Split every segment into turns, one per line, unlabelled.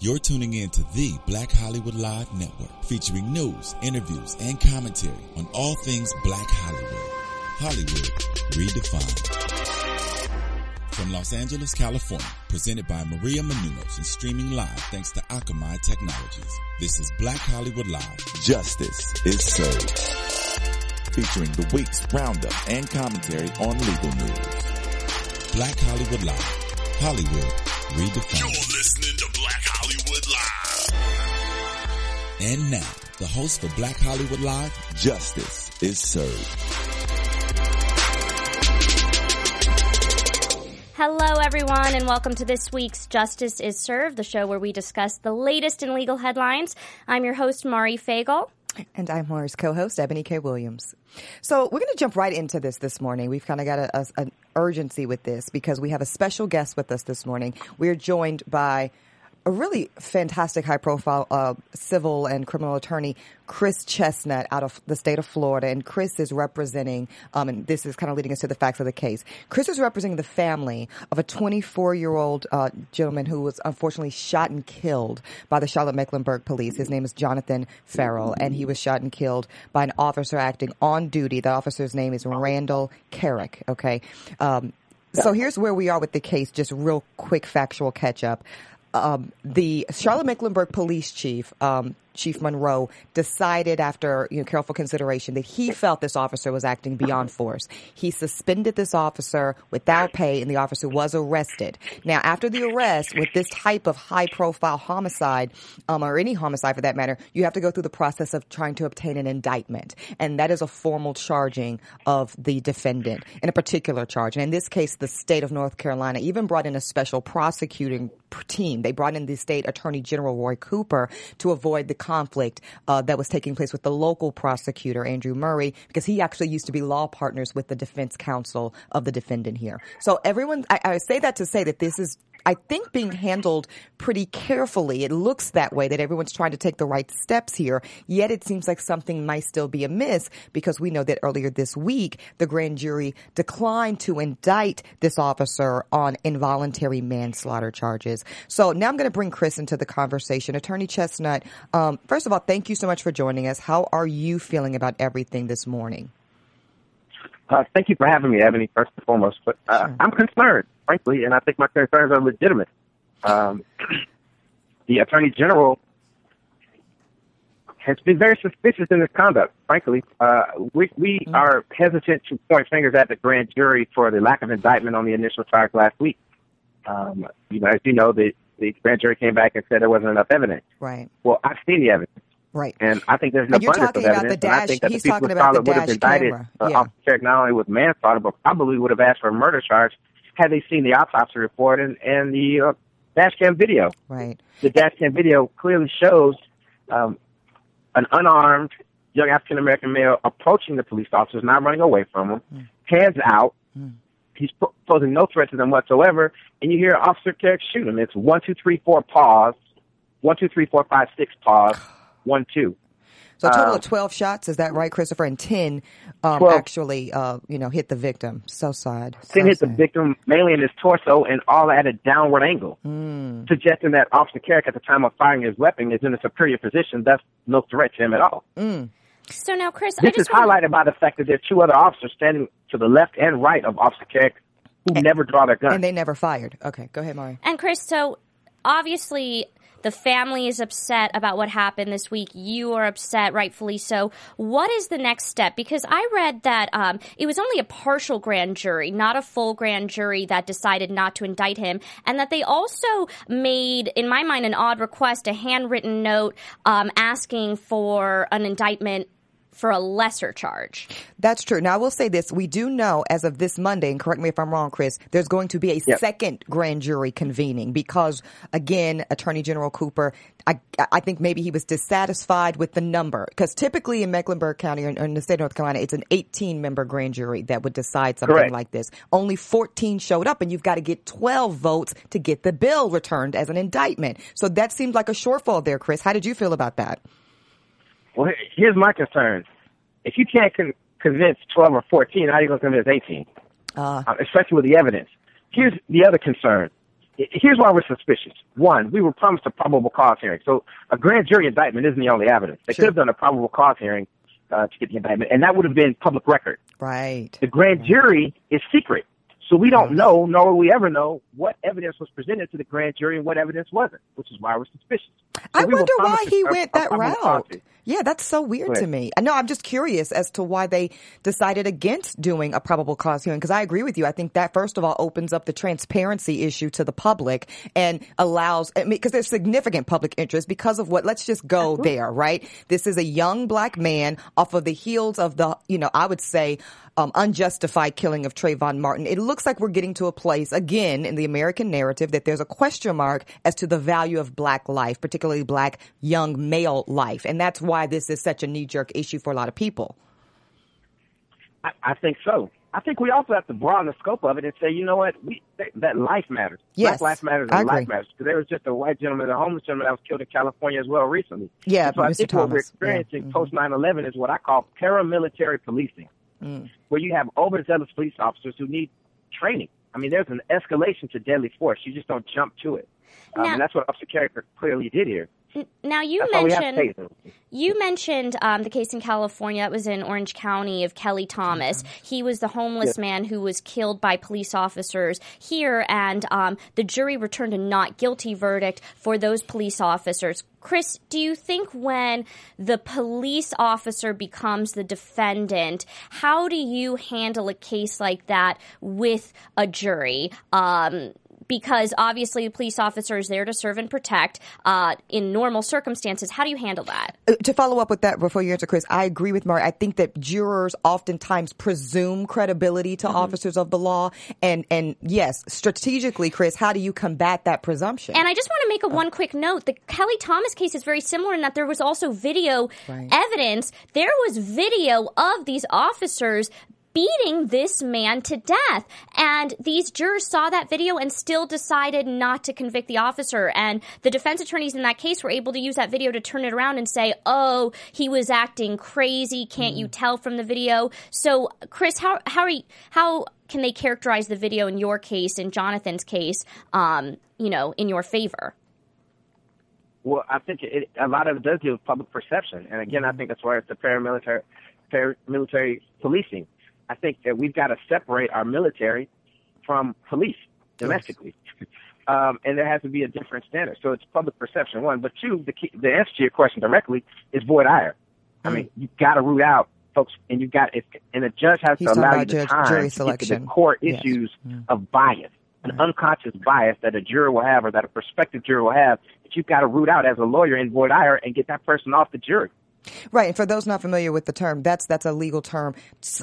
You're tuning in to the Black Hollywood Live Network, featuring news, interviews, and commentary on all things Black Hollywood. Hollywood redefined. From Los Angeles, California, presented by Maria Menounos and streaming live thanks to Akamai Technologies. This is Black Hollywood Live. Justice is served. Featuring the week's roundup and commentary on legal news. Black Hollywood Live. Hollywood redefined.
You're listening to Black Hollywood Live.
And now, the host for Black Hollywood Live, Justice is Served.
Hello, everyone, and welcome to this week's Justice is Served, the show where we discuss the latest in legal headlines. I'm your host, Mari Fagel.
And I'm Maury's co-host, Ebony K. Williams. So we're going to jump right into this this morning. We've kind of got a, a, an urgency with this because we have a special guest with us this morning. We're joined by a really fantastic high profile uh, civil and criminal attorney, Chris Chestnut, out of the state of Florida. And Chris is representing, um, and this is kind of leading us to the facts of the case. Chris is representing the family of a 24 year old uh, gentleman who was unfortunately shot and killed by the Charlotte Mecklenburg police. His name is Jonathan Ferrell, and he was shot and killed by an officer acting on duty. The officer's name is Randall Kerrick, okay? Um, so here's where we are with the case. Just real quick factual catch up um, the Charlotte Mecklenburg police chief, um, Chief Monroe, decided after you know, careful consideration that he felt this officer was acting beyond force. He suspended this officer without pay, and the officer was arrested. Now, after the arrest, with this type of high-profile homicide, um, or any homicide for that matter, you have to go through the process of trying to obtain an indictment, and that is a formal charging of the defendant in a particular charge. And in this case, the state of North Carolina even brought in a special prosecuting team. They brought in the state attorney general Roy Cooper to avoid the conflict uh, that was taking place with the local prosecutor Andrew Murray because he actually used to be law partners with the defense counsel of the defendant here. So everyone, I, I say that to say that this is I think being handled pretty carefully. It looks that way that everyone's trying to take the right steps here. Yet it seems like something might still be amiss because we know that earlier this week the grand jury declined to indict this officer on involuntary manslaughter charges. So now I'm going to bring Chris into the conversation. Attorney Chestnut, um, first of all, thank you so much for joining us. How are you feeling about everything this morning?
Uh, thank you for having me, Ebony, first and foremost. But uh, sure. I'm concerned, frankly, and I think my concerns are legitimate. Um, the Attorney General has been very suspicious in his conduct, frankly. Uh, we we mm-hmm. are hesitant to point fingers at the grand jury for the lack of indictment on the initial charge last week. Um, you know, as you know, the, the grand jury came back and said there wasn't enough evidence.
Right.
Well, I've seen the evidence.
Right.
And I think there's an abundance of evidence.
The dash,
I think that
he's
the people
talking about the
would have indicted uh,
Yeah.
Officer not only with manslaughter, but probably would have asked for a murder charge had they seen the autopsy report and, and the uh, dash cam video.
Right.
The dash cam video clearly shows um, an unarmed young African American male approaching the police officers, not running away from them,
Mm.
hands out. He's posing no threat to them whatsoever, and you hear Officer Kerrick shoot him. It's one, two, three, four, pause. One, two, three, four, five, six, pause. One, two.
So a total
Uh,
of 12 shots, is that right, Christopher? And 10 um, actually, uh, you know, hit the victim. So sad.
Then
so
hit the victim mainly in his torso and all at a downward angle,
Mm.
suggesting that Officer Kerrick at the time of firing his weapon is in a superior position, thus no threat to him at all.
Mm.
So now, Chris, I
This is
just want
highlighted by the fact that there are two other officers standing to the left and right of Officer Kerrick who never draw their gun.
And they never fired. Okay, go ahead, Mari.
And Chris, so obviously the family is upset about what happened this week. You are upset, rightfully so. What is the next step? Because I read that um, it was only a partial grand jury, not a full grand jury, that decided not to indict him, and that they also made, in my mind, an odd request, a handwritten note um, asking for an indictment for a lesser charge.
That's true. Now, I will say this. We do know as of this Monday, and correct me if I'm wrong, Chris, there's going to be a
Yep.
second grand jury convening because, again, Attorney General Cooper, I, I think maybe he was dissatisfied with the number. Because typically in Mecklenburg County or in the state of North Carolina, it's an 18 member grand jury that would decide something
Correct.
like this. Only 14 showed up, and you've got to get 12 votes to get the bill returned as an indictment. So that seemed like a shortfall there, Chris. How did you feel about that?
Well, here's my concern. If you can't con- convince 12 or 14, how are you going to convince 18?
Uh,
Uh, especially with the evidence. Here's the other concern. here's why we're suspicious. One, we were promised a probable cause hearing. So a grand jury indictment isn't the only evidence. They
Sure.
could have done a probable cause hearing uh, to get the indictment, and that would have been public record.
Right.
The grand jury is secret. So we don't know, nor will we ever know, what evidence was presented to the grand jury and what evidence wasn't, which is why we're suspicious. So
I
we
wonder why he went that route. Yeah, that's so weird to me. I know I'm just curious as to why they decided against doing a probable cause hearing because I agree with you. I think that first of all opens up the transparency issue to the public and allows I mean, because there's significant public interest because of what let's just go there, right? This is a young black man off of the heels of the, you know, I would say um, unjustified killing of Trayvon Martin. It looks like we're getting to a place again in the American narrative that there's a question mark as to the value of black life, particularly black young male life. And that's why this is such a knee jerk issue for a lot of people.
I, I think so. I think we also have to broaden the scope of it and say, you know what, we, that, that life matters.
Yes,
Black life matters
I
and life matters. Because there was just a white gentleman, a homeless gentleman that was killed in California as well recently.
Yeah,
And so I
Mr.
think what we're
Thomas. Yeah.
experiencing
Mhm.
post 9/11 is what I call paramilitary policing,
Mm.
where you have overzealous police officers who need training. I mean, there's an escalation to deadly force. You just don't jump to it, um,
Now-
and that's what Officer Carricker clearly did here.
Now you
That's all we have to
mentioned you mentioned um, the case in California that was in Orange County of Kelly Thomas. He was the homeless man who was killed by police officers here, and um, the jury returned a not guilty verdict for those police officers. Chris, do you think when the police officer becomes the defendant, how do you handle a case like that with a jury? Um, because obviously the police officer is there to serve and protect uh, in normal circumstances. How do you handle that?
Uh, to follow up with that before you answer, Chris, I agree with Mark. I think that jurors oftentimes presume credibility to officers of the law, and and yes, strategically, Chris, how do you combat that presumption?
And I just want to make a one quick note. The Kelly Thomas case is very similar in that there was also video
Right.
evidence. There was video of these officers beating this man to death. And these jurors saw that video and still decided not to convict the officer. And the defense attorneys in that case were able to use that video to turn it around and say, oh, he was acting crazy. Can't you tell from the video? So, Chris, how, how are you, how can they characterize the video in your case, in Jonathan's case, um, you know, in your favor?
Well, I think it, a lot of it does deal with public perception, and again, I think that's why it's the paramilitary paramilitary policing. I think that we've got to separate our military from police domestically, um, and there has to be a different standard. So it's public perception one, but two, the key, the answer to your question directly is voir dire. I hmm. mean, you've got to root out folks, and you've got if, and the judge has
He's
to allow you the
judge-
time
jury
get to
selection.
the core
Yes.
issues hmm. of bias, an hmm. unconscious bias that a juror will have or that a prospective juror will have that you've got to root out as a lawyer in voir dire and get that person off the jury.
Right, and for those not familiar with the term, that's that's a legal term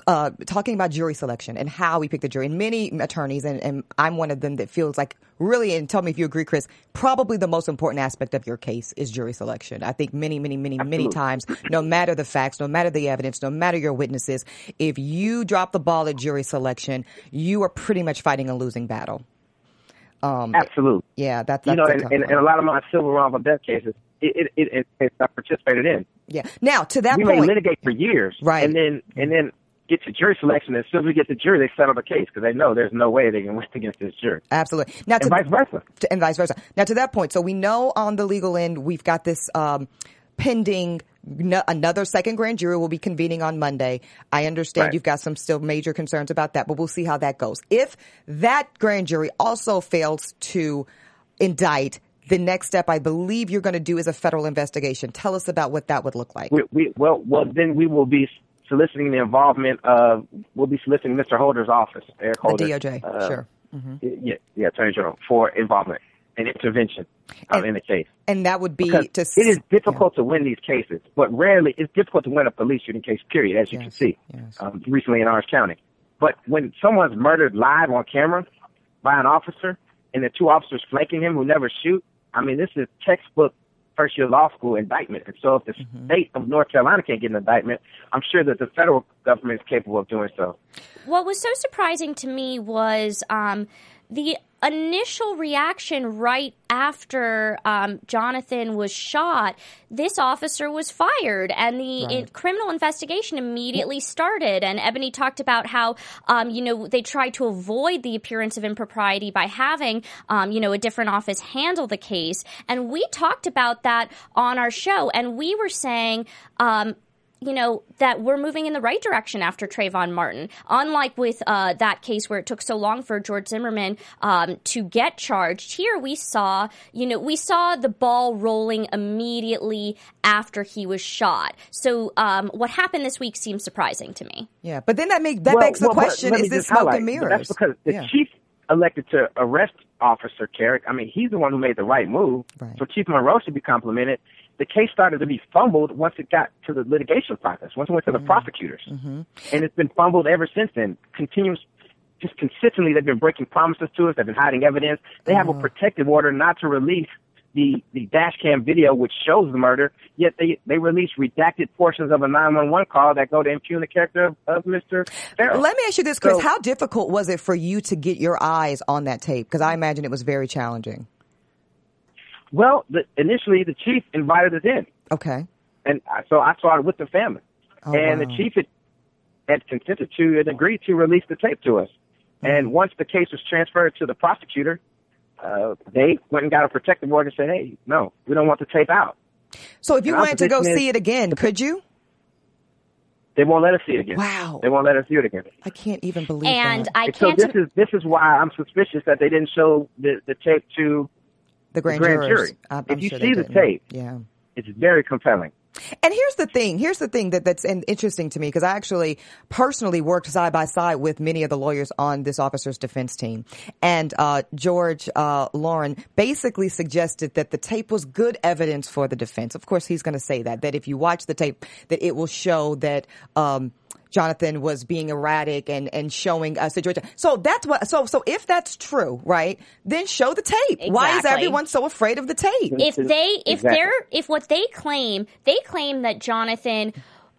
uh, talking about jury selection and how we pick the jury. And many attorneys, and, and I'm one of them that feels like really, and tell me if you agree, Chris, probably the most important aspect of your case is jury selection. I think many, many, many, many times, no matter the facts, no matter the evidence, no matter your witnesses, if you drop the ball at jury selection, you are pretty much fighting a losing battle. Um,
Absolutely.
yeah, that's,
You know, and, and, and a lot of my civil wrongful death cases, it, it, it, it, it's I participated in.
yeah. Now to that point,
we may litigate for years,
Right.
And then and then get to jury selection. As soon as we get to jury, they settle the case because they know there's no way they can win against this jury,
absolutely. Now to
and vice versa.
to- and vice versa. Now, to that point, so we know on the legal end, we've got this um, pending. No, another second grand jury will be convening on Monday. I understand
Right.
you've got some still major concerns about that, but we'll see how that goes. If that grand jury also fails to indict, the next step I believe you're going to do is a federal investigation. Tell us about what that would look like.
We, we well, well, then we will be soliciting the involvement of. We'll be soliciting Mr. Holder's office, Eric Holder, The
DOJ,
uh,
sure.
Yeah, yeah, Attorney General for involvement and intervention um,
And-
in the case.
And that would be
Because
to.
it is difficult to win these cases, but rarely it's difficult to win a police shooting case. Period, as you can see
yes.
um, recently in Orange County. But when someone's murdered live on camera by an officer, and the two officers flanking him who never shoot, I mean, this is textbook first year law school indictment. And so, if the
Mm-hmm.
state of North Carolina can't get an indictment, I'm sure that the federal government is capable of doing so.
What was so surprising to me was um, the initial reaction right after um, Jonathan was shot, this officer was fired, and the
Right.
in- criminal investigation immediately started. And Ebony talked about how, um, you know, they tried to avoid the appearance of impropriety by having, um, you know, a different office handle the case. And we talked about that on our show, and we were saying, um, you know, that we're moving in the right direction after Trayvon Martin. Unlike with uh, that case where it took so long for George Zimmerman um, to get charged, here we saw, you know, we saw the ball rolling immediately after he was shot. So um, what happened this week seems surprising to me.
Yeah, but then that make that
Well,
begs the
well, but
question: Is this
just
smoke
highlight,
and mirrors?
That's because the
Yeah.
chief elected to arrest Officer Kerrick. I mean, he's the one who made the right move.
Right.
So Chief Monroe should be complimented. The case started to be fumbled once it got to the litigation process, once it went to
Mm-hmm.
the prosecutors. And it's been fumbled ever since then. Continuous, just consistently, they've been breaking promises to us. They've been hiding evidence. They have a
Uh-huh.
protective order not to release the, the dash cam video which shows the murder, yet they, they release redacted portions of a 911 call that go to impugn the character of, of Mr. Ferrell.
Let me ask you this, Chris:
So-
How difficult was it for you to get your eyes on that tape? Because I imagine it was very challenging.
Well, the, initially the chief invited us in,
Okay.
and I- so I saw it with the family,
Oh,
and
wow.
the chief had, had consented to and agreed to release the tape to us.
Mm-hmm.
And once the case was transferred to the prosecutor, uh, they went and got a protective order and said, "Hey, no, we don't want the tape out.
So if you
And
wanted to go
is-
see it again, could you?
They won't let us see it again.
Wow.
They won't let us see it again."
I can't even believe it.
And
that.
I
And so
can't.
So this is this is why I'm suspicious that they didn't show the, the tape to.
The grand,
grand
jurors.
jury.
I'm,
If
I'm
you
sure
see the
didn't.
tape-
yeah.
It's very compelling.
And here's the thing. Here's the thing that that's interesting to me because I actually personally worked side by side with many of the lawyers on this officer's defense team, and uh, George uh, Laughrun basically suggested that the tape was good evidence for the defense. Of course, he's going to say that that if you watch the tape, that it will show that. Um, Jonathan was being erratic and, and showing a situation. So that's what, so, so if that's true, right, then show the tape. Why is everyone so afraid of the tape?
if they if
Exactly.
they're if what they claim they claim that jonathan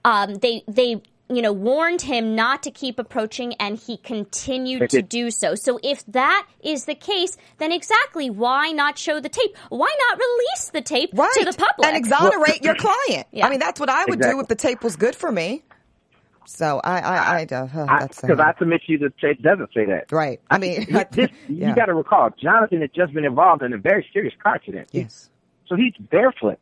um they they you know warned him not to keep approaching and he continued to do so so if that is the case then exactly why not show the tape why not release the tape
right.
to the public
and exonerate your client.
Yeah.
I mean, that's what I would do if the tape was good for me. So I, I, I, uh, huh, that's
Because. I, submit to you the tape doesn't say that.
right. I mean,
this,
yeah.
you got to recall, Jonathan had just been involved in a very serious car accident.
yes.
So he's barefoot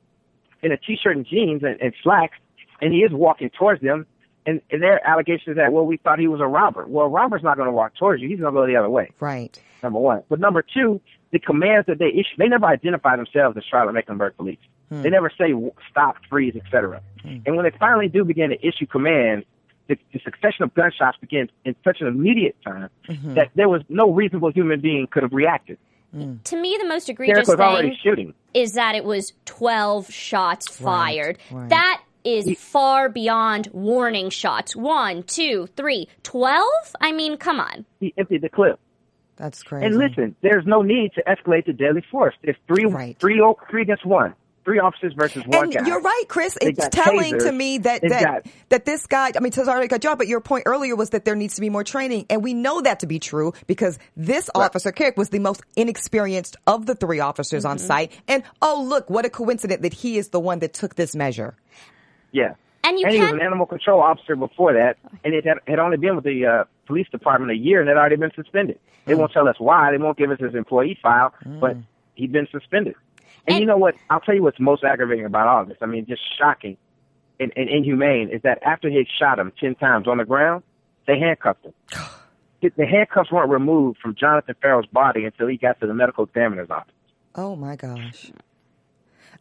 in a t-shirt and jeans and, and slacks, and he is walking towards them. And, and their allegation is that, well, we thought he was a robber. Well, a robber's not going to walk towards you. He's going to go the other way,
Right.
number one. But number two, the commands that they issue, they never identify themselves as Charlotte Mecklenburg police. They never say stop, freeze, etc. And when they finally do begin to issue commands, the, the succession of gunshots began in such an immediate time mm-hmm. that there was no reasonable human being could have reacted. Mm.
to me the most egregious
was
thing
shooting.
is that it was 12 shots fired.
right.
That is far beyond warning shots. One, two, three, 12? I mean, come on.
He emptied the clip.
That's crazy.
And listen, there's no need to escalate to deadly force. There's three,
Right.
three, o- three against one, three officers versus one
and
guy.
you're right, Chris.
They
It's
got
telling to me that that,
got-
that this guy. I mean, sorry to cut you off, but your point earlier was that there needs to be more training, and we know that to be true because this officer Kerrick was the most inexperienced of the three officers on
Mm-hmm.
site. And oh, look, what a coincidence that he is the one that took this measure.
Yeah.
And you
and he was an animal control officer before that, and it had, had only been with the uh, police department a year and had already been suspended. They won't tell us why. They won't give us his employee file, but he'd been suspended. And,
And-
you know what? I'll tell you what's most aggravating about all this. I mean, just shocking and, and inhumane is that after he had shot him ten times on the ground, they handcuffed him. The- the handcuffs weren't removed from Jonathan Ferrell's body until he got to the medical examiner's office.
Oh my gosh.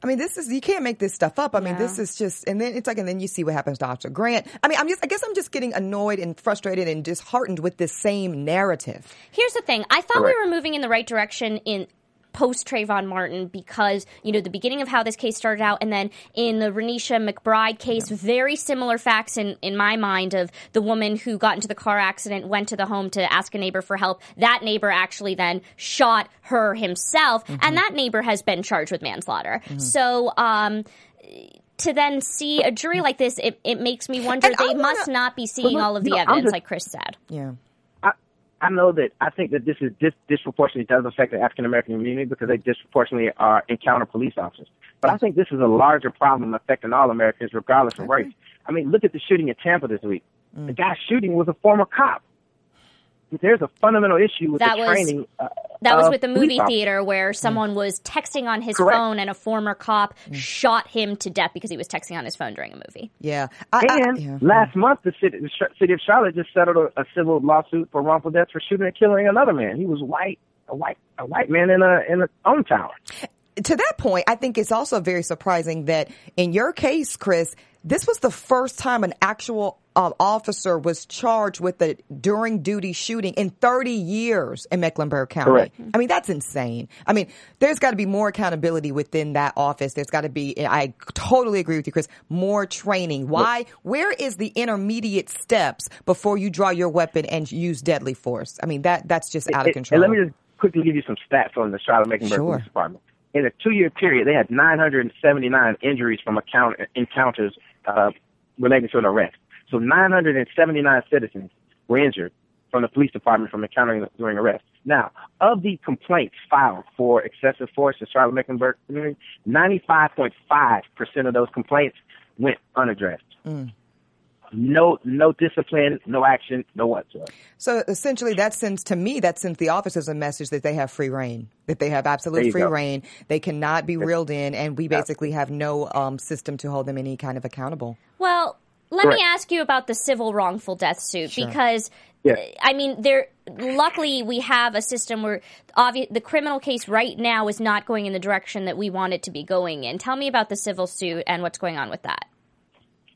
I mean, this is you can't make this stuff up. I mean,
Yeah.
this is just, and then it's like, and then you see what happens to Officer Grant. I mean, I'm just, I guess I'm just getting annoyed and frustrated and disheartened with this same narrative.
Here's the thing. I thought
Correct.
we were moving in the right direction in post Trayvon Martin because, you know, the beginning of how this case started out and then in the Renisha McBride case, very similar facts in, in my mind of the woman who got into the car accident, went to the home to ask a neighbor for help. That neighbor actually then shot her himself and that neighbor has been charged with manslaughter. So, um, to then see a jury like this, it, it makes me wonder
And
they
wanna-
must not be seeing all of the evidence,
just-
like Chris said.
Yeah.
I know that I think that this is dis- disproportionately does affect the African American community because they disproportionately are encounter police officers. But I think this is a larger problem affecting all Americans, regardless of race. I mean, look at the shooting in Tampa this week.
Mm.
The guy shooting was a former cop. There's a fundamental issue with
That
the
was-
training. Uh,
That was with the movie theater where someone was texting on his
Correct.
phone and a former cop shot him to death because he was texting on his phone during a movie.
Yeah. I, I-
And
yeah.
last month, the city, the city of Charlotte just settled a, a civil lawsuit for wrongful death for shooting and killing another man. He was white, a white, a white man in a in a own tower.
to that point, I think it's also very surprising that in your case, Chris, this was the first time an actual um, officer was charged with a during duty shooting in 30 years in Mecklenburg County.
Correct.
I mean, that's insane. I mean, there's got to be more accountability within that office. There's got to be, I totally agree with you, Chris, more training. Why? Where is the intermediate steps before you draw your weapon and use deadly force? I mean, that that's just out of control.
And let me just quickly give you some stats on the Charlotte Mecklenburg
Sure.
Police Department. In a two-year period, they had 979 injuries from account- encounters uh, relating to an arrest. So 979 citizens were injured from the police department from encountering during arrest. Now, of the complaints filed for excessive force in Charlotte Mecklenburg community, 95.5% of those complaints went unaddressed. No, no discipline, no action, no whatsoever.
So essentially, that sends to me that sends the officers a message that they have free rein, that they have absolute free
go.
rein. They cannot be reeled in, and we basically have no um, system to hold them any kind of accountable.
Well, let me ask you about the civil wrongful death suit because
Yeah.
I mean there luckily we have a system where obvi- the criminal case right now is not going in the direction that we want it to be going in. Tell me about the civil suit and what's going on with that.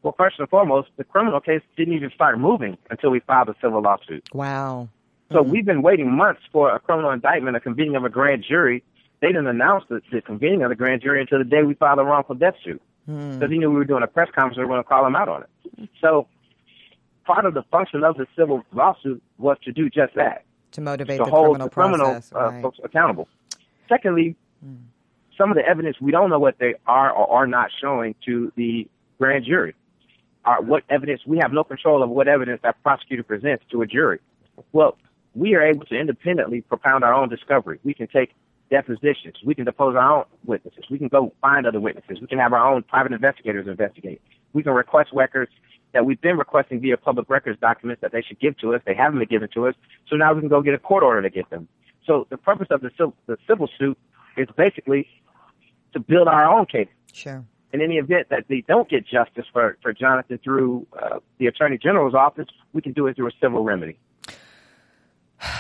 Well, first and foremost, the criminal case didn't even start moving until we filed a civil lawsuit.
Wow.
So mm-hmm. we've been waiting months for a criminal indictment, a convening of a grand jury. They didn't announce the, the convening of the grand jury until the day we filed a wrongful death suit. Hmm. Because he knew we were doing a press conference, we were going to call him out on it. So part of the function of the civil lawsuit was to do just that,
To motivate
to
the
hold
criminal
the criminal
process.
uh,
right.
folks accountable. Secondly, some of the evidence we don't know what they are or are not showing to the grand jury. Are what evidence we have no control of what evidence that prosecutor presents to a jury. Well, we are able to independently propound our own discovery. We can take depositions. We can depose our own witnesses. We can go find other witnesses. We can have our own private investigators investigate. We can request records that we've been requesting via public records documents that they should give to us. They haven't been given to us. So now we can go get a court order to get them. So the purpose of the civil, the civil suit is basically to build our own case.
Sure.
In any event that they don't get justice for, for Jonathan through uh, the Attorney General's office, we can do it through a civil remedy.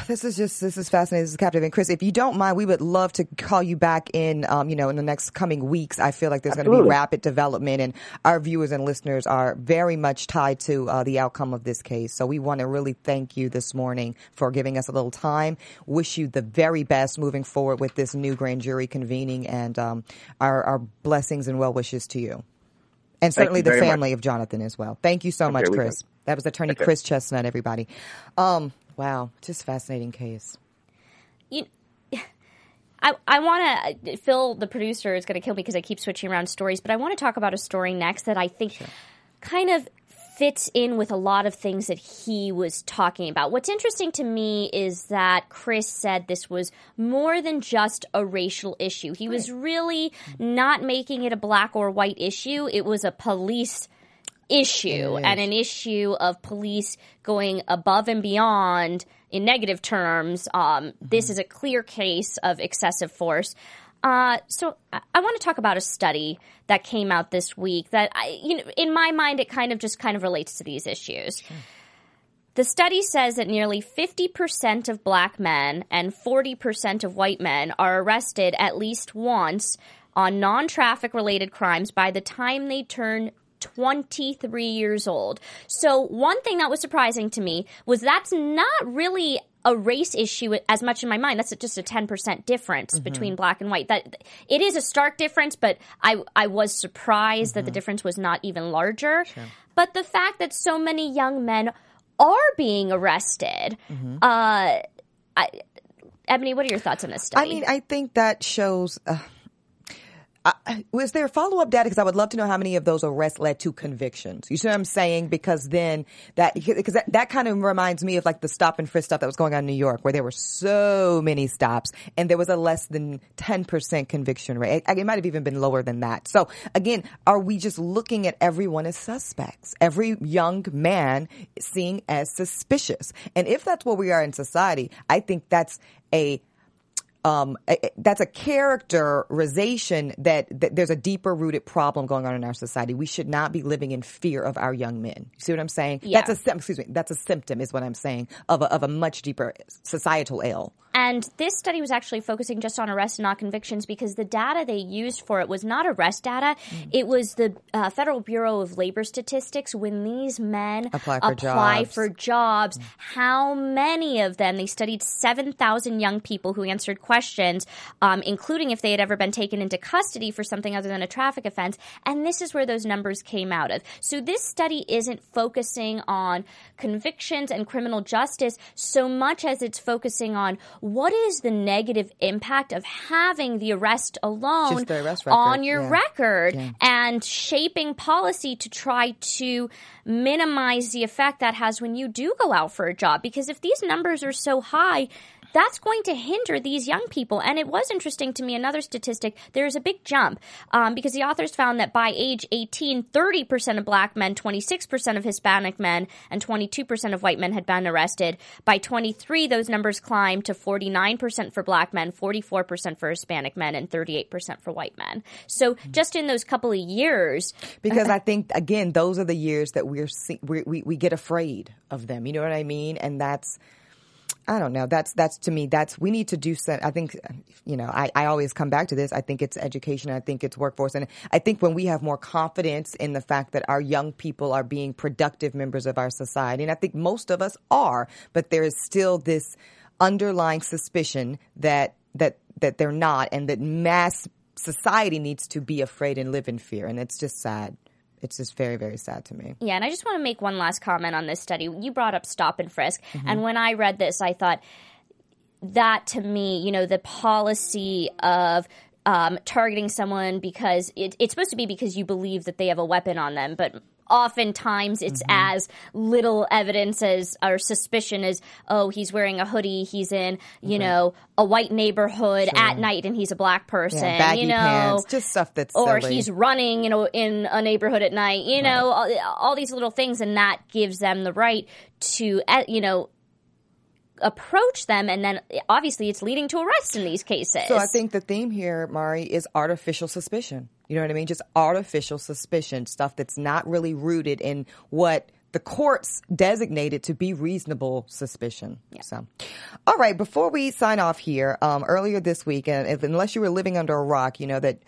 This is just this is fascinating. This is captivating, Chris. If you don't mind, we would love to call you back in. Um, you know, in the next coming weeks. I feel like there's going to be rapid development, and our viewers and listeners are very much tied to uh, the outcome of this case. So we want to really thank you this morning for giving us a little time. Wish you the very best moving forward with this new grand jury convening, and um, our, our blessings and well wishes to you, and certainly the
very much.
family of Jonathan as well. Thank you so much. Chris. That was Attorney
Okay.
Chris Chestnut. Everybody. Um, wow, just fascinating case.
you, I, I want to, uh, Phil, the producer, is going to kill me because I keep switching around stories, but I want to talk about a story next that I think kind of fits in with a lot of things that he was talking about. What's interesting to me is that Chris said this was more than just a racial issue. He was really not making it a black or white issue, it was a police issue and an issue of police going above and beyond in negative terms. Um, This is a clear case of excessive force. Uh, so I, I want to talk about a study that came out this week that I, you know, in my mind, it kind of just kind of relates to these issues. The study says that nearly 50% of black men and 40% of white men are arrested at least once on non traffic related crimes by the time they turn 23 years old. So, one thing that was surprising to me was that's not really a race issue as much in my mind. That's just a 10% difference between black and white. That it is a stark difference, but I I was surprised that the difference was not even larger. But the fact that so many young men are being arrested, uh, I, Ebony, what are your thoughts on this study?
I mean, I think that shows. Uh, I, was there follow up data? Because I would love to know how many of those arrests led to convictions. You see what I'm saying? Because then that because that, that kind of reminds me of like the stop and frisk stuff that was going on in New York, where there were so many stops and there was a less than 10 percent conviction rate. It, it might have even been lower than that. So again, are we just looking at everyone as suspects? Every young man seen as suspicious, and if that's what we are in society, I think that's a um, that's a characterization that, that, there's a deeper rooted problem going on in our society. We should not be living in fear of our young men. You see what I'm saying?
Yeah.
That's a excuse me. That's a symptom, is what I'm saying of a, of a much deeper societal ill.
And this study was actually focusing just on arrests and not convictions because the data they used for it was not arrest data. Mm. It was the uh, Federal Bureau of Labor Statistics. When these men
apply for
apply
jobs,
for jobs mm. how many of them? They studied 7,000 young people who answered questions, um, including if they had ever been taken into custody for something other than a traffic offense. And this is where those numbers came out of. So this study isn't focusing on convictions and criminal justice so much as it's focusing on what is the negative impact of having the arrest alone
the arrest
on your
yeah.
record
yeah.
and shaping policy to try to minimize the effect that has when you do go out for a job? Because if these numbers are so high, that's going to hinder these young people. And it was interesting to me, another statistic, there's a big jump um, because the authors found that by age 18, 30% of black men, 26% of Hispanic men, and 22% of white men had been arrested. By 23, those numbers climbed to 49% for black men, 44% for Hispanic men, and 38% for white men. So just in those couple of years.
Because I think, again, those are the years that we're, we, we, we get afraid of them. You know what I mean? And that's, I don't know. That's that's to me. That's we need to do. Some, I think you know. I, I always come back to this. I think it's education. I think it's workforce, and I think when we have more confidence in the fact that our young people are being productive members of our society, and I think most of us are, but there is still this underlying suspicion that that that they're not, and that mass society needs to be afraid and live in fear, and it's just sad it's just very very sad to me
yeah and i just want to make one last comment on this study you brought up stop and frisk mm-hmm. and when i read this i thought that to me you know the policy of um, targeting someone because it, it's supposed to be because you believe that they have a weapon on them but oftentimes it's mm-hmm. as little evidence as or suspicion as oh he's wearing a hoodie he's in you know a white neighborhood sure. at night and he's a black person
yeah, baggy
you know
pants, just stuff that's
or
silly.
he's running you know in a neighborhood at night you know all, all these little things and that gives them the right to eh, you know approach them and then obviously it's leading to arrests in these cases.
So I think the theme here, Mari, is artificial suspicion. You know what I mean? Just artificial suspicion, stuff that's not really rooted in what the courts designated to be reasonable suspicion.
Yeah.
So, all right, before we sign off here, um, earlier this week, and if, unless you were living under a rock, you know that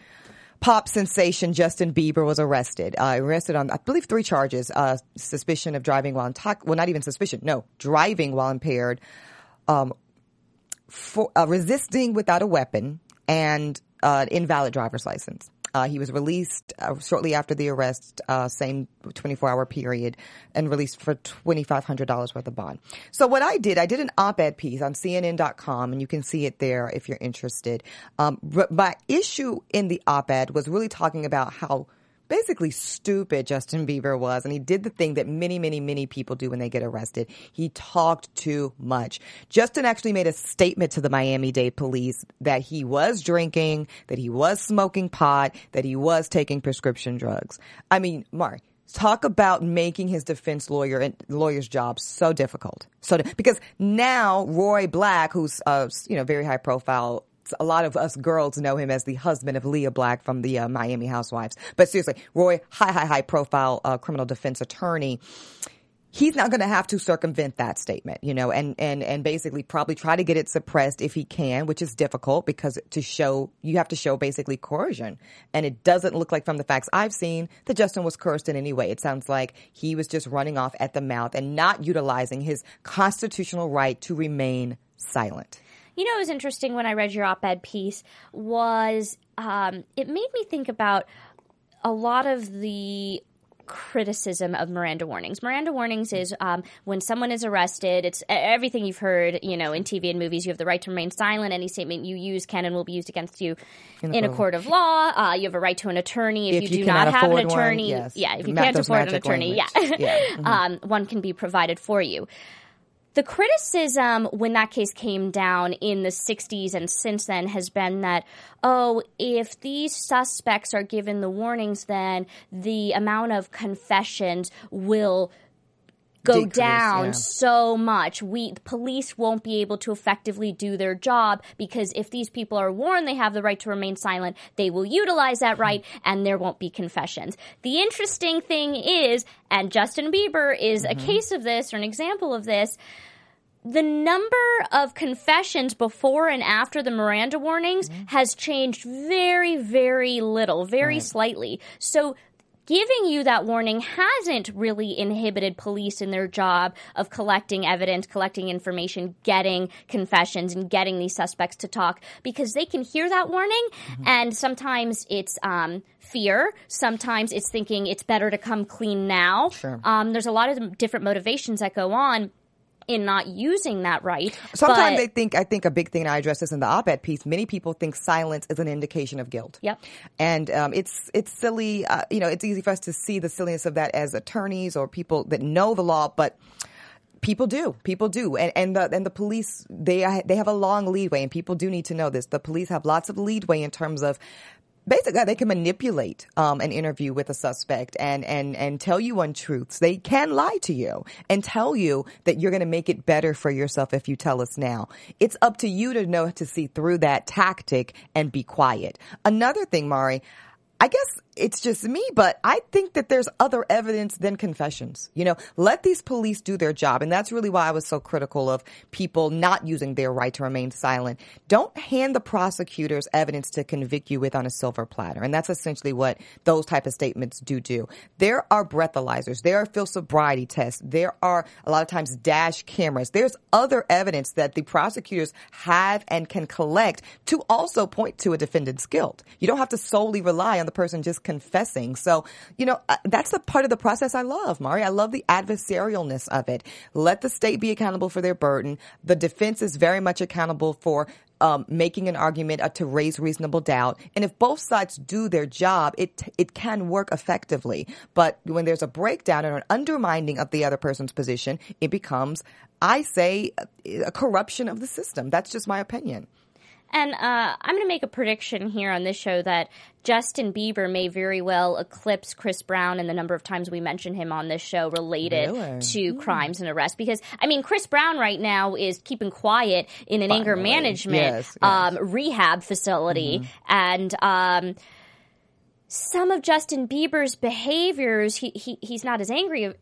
pop sensation Justin Bieber was arrested. Uh, arrested on, I believe, three charges: uh, suspicion of driving while intoxicated. Well, not even suspicion. No, driving while impaired. Um, for uh, resisting without a weapon and uh, invalid driver's license. Uh, he was released uh, shortly after the arrest, uh, same 24 hour period, and released for $2,500 worth of bond. So, what I did, I did an op ed piece on CNN.com, and you can see it there if you're interested. Um, but my issue in the op ed was really talking about how basically stupid Justin Bieber was. And he did the thing that many, many, many people do when they get arrested. He talked too much. Justin actually made a statement to the Miami Dade police that he was drinking, that he was smoking pot, that he was taking prescription drugs. I mean, Mark, talk about making his defense lawyer and lawyer's job so difficult. So because now Roy Black, who's uh, you know very high profile a lot of us girls know him as the husband of Lea Black from the uh, Miami Housewives. But seriously, Roy, high, high, high profile uh, criminal defense attorney. He's not going to have to circumvent that statement, you know, and, and, and basically probably try to get it suppressed if he can, which is difficult because to show, you have to show basically coercion. And it doesn't look like from the facts I've seen that Justin was coerced in any way. It sounds like he was just running off at the mouth and not utilizing his constitutional right to remain silent.
You know, it was interesting when I read your op-ed piece was um, it made me think about a lot of the criticism of Miranda warnings. Miranda warnings is um, when someone is arrested. It's everything you've heard, you know, in TV and movies. You have the right to remain silent. Any statement you use can and will be used against you in, a court of law. Uh, you have a right to an attorney if,
If
you,
you
do not have an
afford one,
attorney.
yes.
Yeah, if you
Ma-
can't afford an attorney, yeah,
language. Yeah. Mhm.
um, one can be provided for you. The criticism when that case came down in the 60s and since then has been that, oh, if these suspects are given the warnings, then the amount of confessions will go
Decrease,
down
yeah.
so much. We police won't be able to effectively do their job because if these people are warned they have the right to remain silent, they will utilize that right hmm. and there won't be confessions. The interesting thing is, and Justin Bieber is a mm-hmm. case of this or an example of this, the number of confessions before and after the Miranda warnings mm-hmm. has changed very, very little, very slightly. So giving you that warning hasn't really inhibited police in their job of collecting evidence, collecting information, getting confessions, and getting these suspects to talk because they can hear that warning. And sometimes it's um, fear, sometimes it's thinking it's better to come clean now.
Sure.
Um, there's a lot of different motivations that go on in not using that right.
Sometimes they think, I think a big thing, and I address this in the op-ed piece, many people think silence is an indication of guilt.
Yep.
And um, it's it's silly, uh, you know, it's easy for us to see the silliness of that as attorneys or people that know the law, but people do people do and and the and the police they they have a long leadway and people do need to know this the police have lots of leadway in terms of basically they can manipulate um, an interview with a suspect and and and tell you untruths. They can lie to you and tell you that you're going to make it better for yourself if you tell us now. It's up to you to know to see through that tactic and be quiet. Another thing mari I guess it's just me, but I think that there's other evidence than confessions. You know, let these police do their job. And that's really why I was so critical of people not using their right to remain silent. Don't hand the prosecutors evidence to convict you with on a silver platter. And that's essentially what those type of statements do do. There are breathalyzers. There are field sobriety tests. There are a lot of times dash cameras. There's other evidence that the prosecutors have and can collect to also point to a defendant's guilt. You don't have to solely rely on the person just confessing. So, you know, uh, that's the part of the process I love, Mari. I love the adversarialness of it. Let the state be accountable for their burden. The defense is very much accountable for um, making an argument uh, to raise reasonable doubt. And if both sides do their job, it it can work effectively. But when there's a breakdown or an undermining of the other person's position, it becomes, I say, a- a corruption of the system. That's just my opinion.
And uh, I'm going to make a prediction here on this show that Justin Bieber may very well eclipse Chris Brown in the number of times we mention him on this show related
Really?
to crimes and arrests. Because, I mean, Chris Brown right now is keeping quiet in an anger management
Yes, yes. Mm-hmm.
Um, rehab facility. And. Um, some of Justin Bieber's behaviors, he, he he's not as angry of,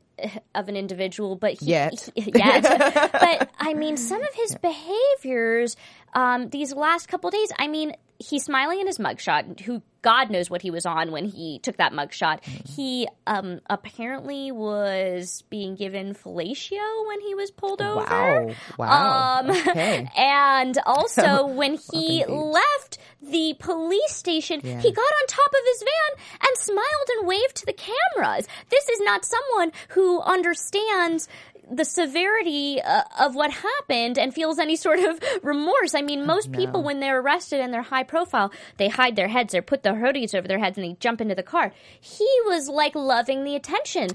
of an individual, but he,
Yet.
he- yet. but I mean, some of his behaviors um, these last couple days. I mean, he's smiling in his mugshot. Who God knows what he was on when he took that mugshot. He um, apparently was being given fellatio when he was pulled over.
Wow. Wow.
Um,
Okay.
and also when he
Indeed.
left the police station,
Yeah.
he got on top of his van and smiled and waved to the cameras. This is not someone who understands the severity uh, of what happened and feels any sort of remorse. I mean, most people, when they're arrested and they're high profile, they hide their heads or put the hoodies over their heads and they jump into the car. He was like loving the attention.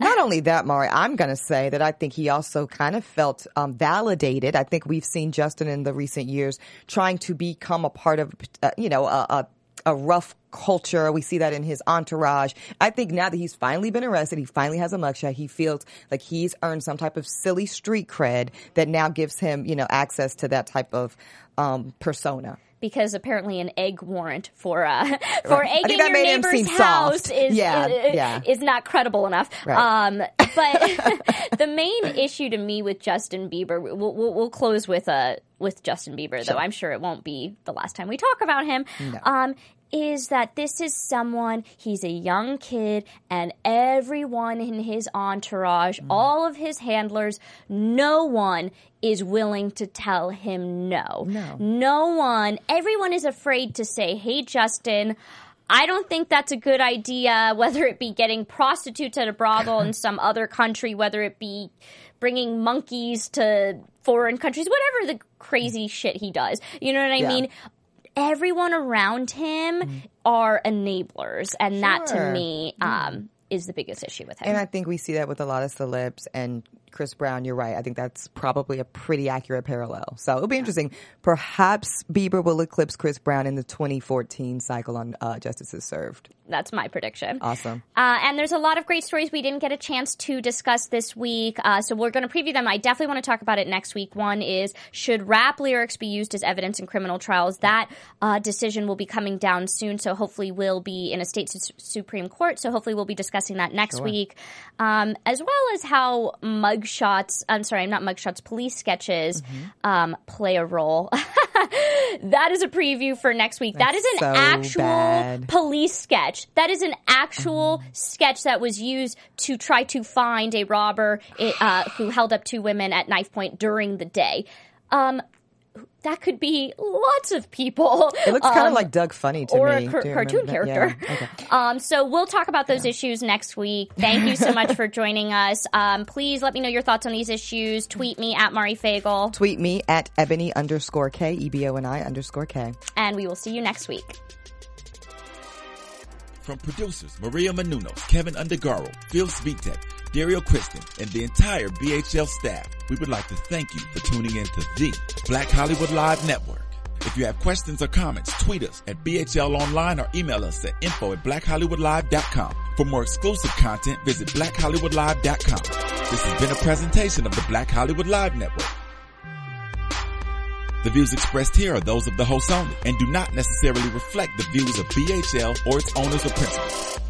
Not only that, Mari, I'm going to say that I think he also kind of felt um, validated. I think we've seen Justin in the recent years trying to become a part of, uh, you know, a, a, a rough culture. We see that in his entourage. I think now that he's finally been arrested, he finally has a mugshot. He feels like he's earned some type of silly street cred that now gives him, you know, access to that type of um, persona.
Because apparently an egg warrant for uh, for
Right.
Egging your neighbor's house is
Yeah,
is,
yeah.
is not credible enough.
Right.
Um, but the main issue to me with Justin Bieber, we'll, we'll, we'll close with uh, with Justin Bieber, though I'm sure it won't be the last time we talk about him. Um, is that this is someone, he's a young kid, and everyone in his entourage,
Mm.
all of his handlers, no one is willing to tell him no.
No.
No one, everyone is afraid to say, hey, Justin, I don't think that's a good idea, whether it be getting prostitutes at a brothel in some other country, whether it be bringing monkeys to foreign countries, whatever the crazy shit he does. You know what I
Yeah.
mean? Everyone around him are enablers, and that to me um, is the biggest issue with him.
And I think we see that with a lot of celebs and Chris Brown. You're right. I think that's probably a pretty accurate parallel. So it'll be interesting. Perhaps Bieber will eclipse Chris Brown in the 2014 cycle on uh, Justice is Served.
That's my prediction.
Awesome.
Uh, and there's a lot of great stories we didn't get a chance to discuss this week. Uh, so we're going to preview them. I definitely want to talk about it next week. One is should rap lyrics be used as evidence in criminal trials? That uh, decision will be coming down soon. So hopefully we'll be in a state su- Supreme Court. So hopefully we'll be discussing that next week. Um, as well as how mugshots, I'm sorry, I'm not mugshots, police sketches um, play a role. that is a preview for next week. That is
That's
an
so
actual
bad.
police sketch. That is an actual sketch that was used to try to find a robber uh, who held up two women at knife point during the day. Um, that could be lots of people.
It looks kind of
Um,
like Doug Funnie to
or
me.
Or a car-
Do you
cartoon character.
Yeah. Okay.
Um, so we'll talk about those issues next week. Thank you so much for joining us. Um, please let me know your thoughts on these issues. Tweet me at Mari Fagel,
Tweet me at eboni underscore K, E B O N I underscore K.
and we will see you next week.
From producers Maria Menounos, Kevin Undergaro, Phil Svitek, Dario Kristen, and the entire BHL staff, we would like to thank you for tuning in to the Black Hollywood Live Network. If you have questions or comments, tweet us at BHL Online or email us at info at blackhollywoodlive.com. For more exclusive content, visit blackhollywoodlive.com. This has been a presentation of the Black Hollywood Live Network. The views expressed here are those of the host only and do not necessarily reflect the views of BHL or its owners or principals.